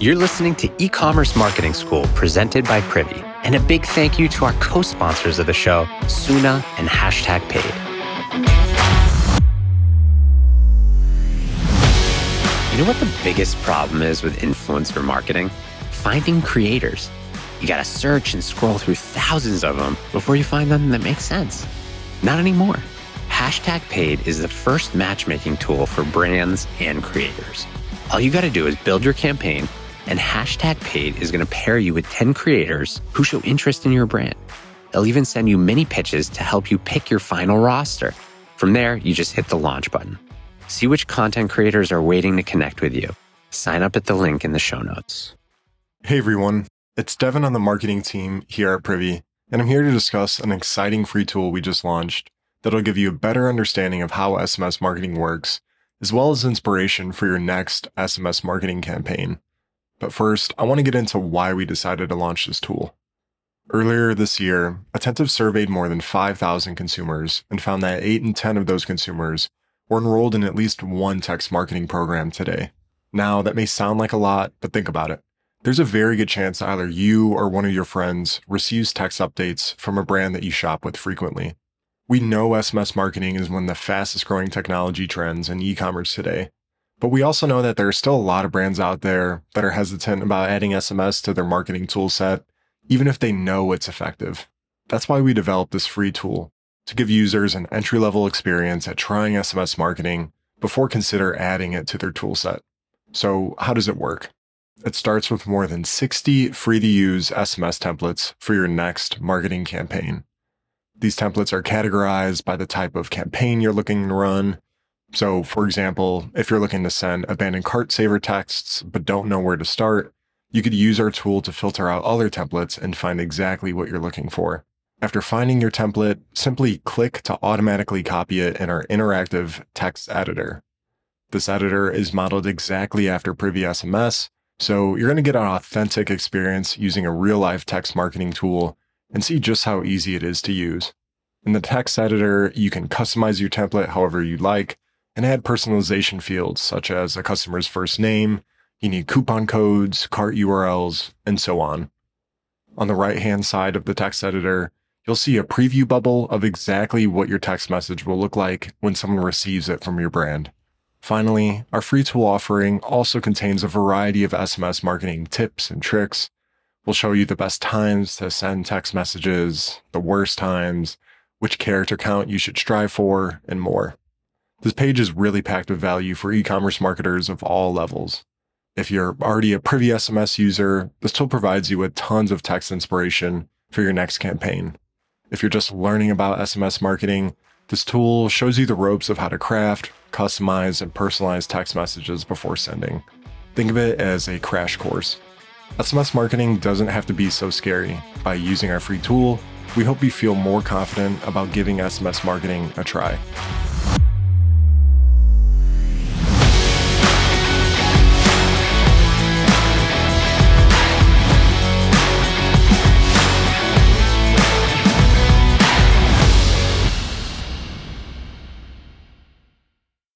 You're listening to e commerce marketing school presented by Privy. And a big thank you to our co sponsors of the show, Suna and Hashtag Paid. You know what the biggest problem is with influencer marketing? Finding creators. You gotta search and scroll through thousands of them before you find them that makes sense. Not anymore. Hashtag Paid is the first matchmaking tool for brands and creators. All you gotta do is build your campaign, and Hashtag Paid is gonna pair you with 10 creators who show interest in your brand. They'll even send you mini pitches to help you pick your final roster. From there, you just hit the launch button. See which content creators are waiting to connect with you. Sign up at the link in the show notes. Hey everyone, it's Devin on the marketing team here at Privy, and I'm here to discuss an exciting free tool we just launched that'll give you a better understanding of how SMS marketing works, as well as inspiration for your next SMS marketing campaign. But first, I want to get into why we decided to launch this tool. Earlier this year, Attentive surveyed more than 5,000 consumers and found that 8 in 10 of those consumers were enrolled in at least one text marketing program today. Now, that may sound like a lot, but think about it. There's a very good chance either you or one of your friends receives text updates from a brand that you shop with frequently. We know SMS marketing is one of the fastest growing technology trends in e commerce today, but we also know that there are still a lot of brands out there that are hesitant about adding SMS to their marketing toolset, even if they know it's effective. That's why we developed this free tool to give users an entry level experience at trying SMS marketing before consider adding it to their toolset. So, how does it work? It starts with more than 60 free to use SMS templates for your next marketing campaign. These templates are categorized by the type of campaign you're looking to run. So, for example, if you're looking to send abandoned cart saver texts but don't know where to start, you could use our tool to filter out other templates and find exactly what you're looking for. After finding your template, simply click to automatically copy it in our interactive text editor. This editor is modeled exactly after Privy SMS, so you're going to get an authentic experience using a real life text marketing tool and see just how easy it is to use. In the text editor, you can customize your template however you like and add personalization fields such as a customer's first name, you need coupon codes, cart URLs, and so on. On the right hand side of the text editor, you'll see a preview bubble of exactly what your text message will look like when someone receives it from your brand. Finally, our free tool offering also contains a variety of SMS marketing tips and tricks. We'll show you the best times to send text messages, the worst times, which character count you should strive for, and more. This page is really packed with value for e-commerce marketers of all levels. If you're already a Privy SMS user, this tool provides you with tons of text inspiration for your next campaign. If you're just learning about SMS marketing, this tool shows you the ropes of how to craft, customize, and personalize text messages before sending. Think of it as a crash course. SMS marketing doesn't have to be so scary. By using our free tool, we hope you feel more confident about giving SMS marketing a try.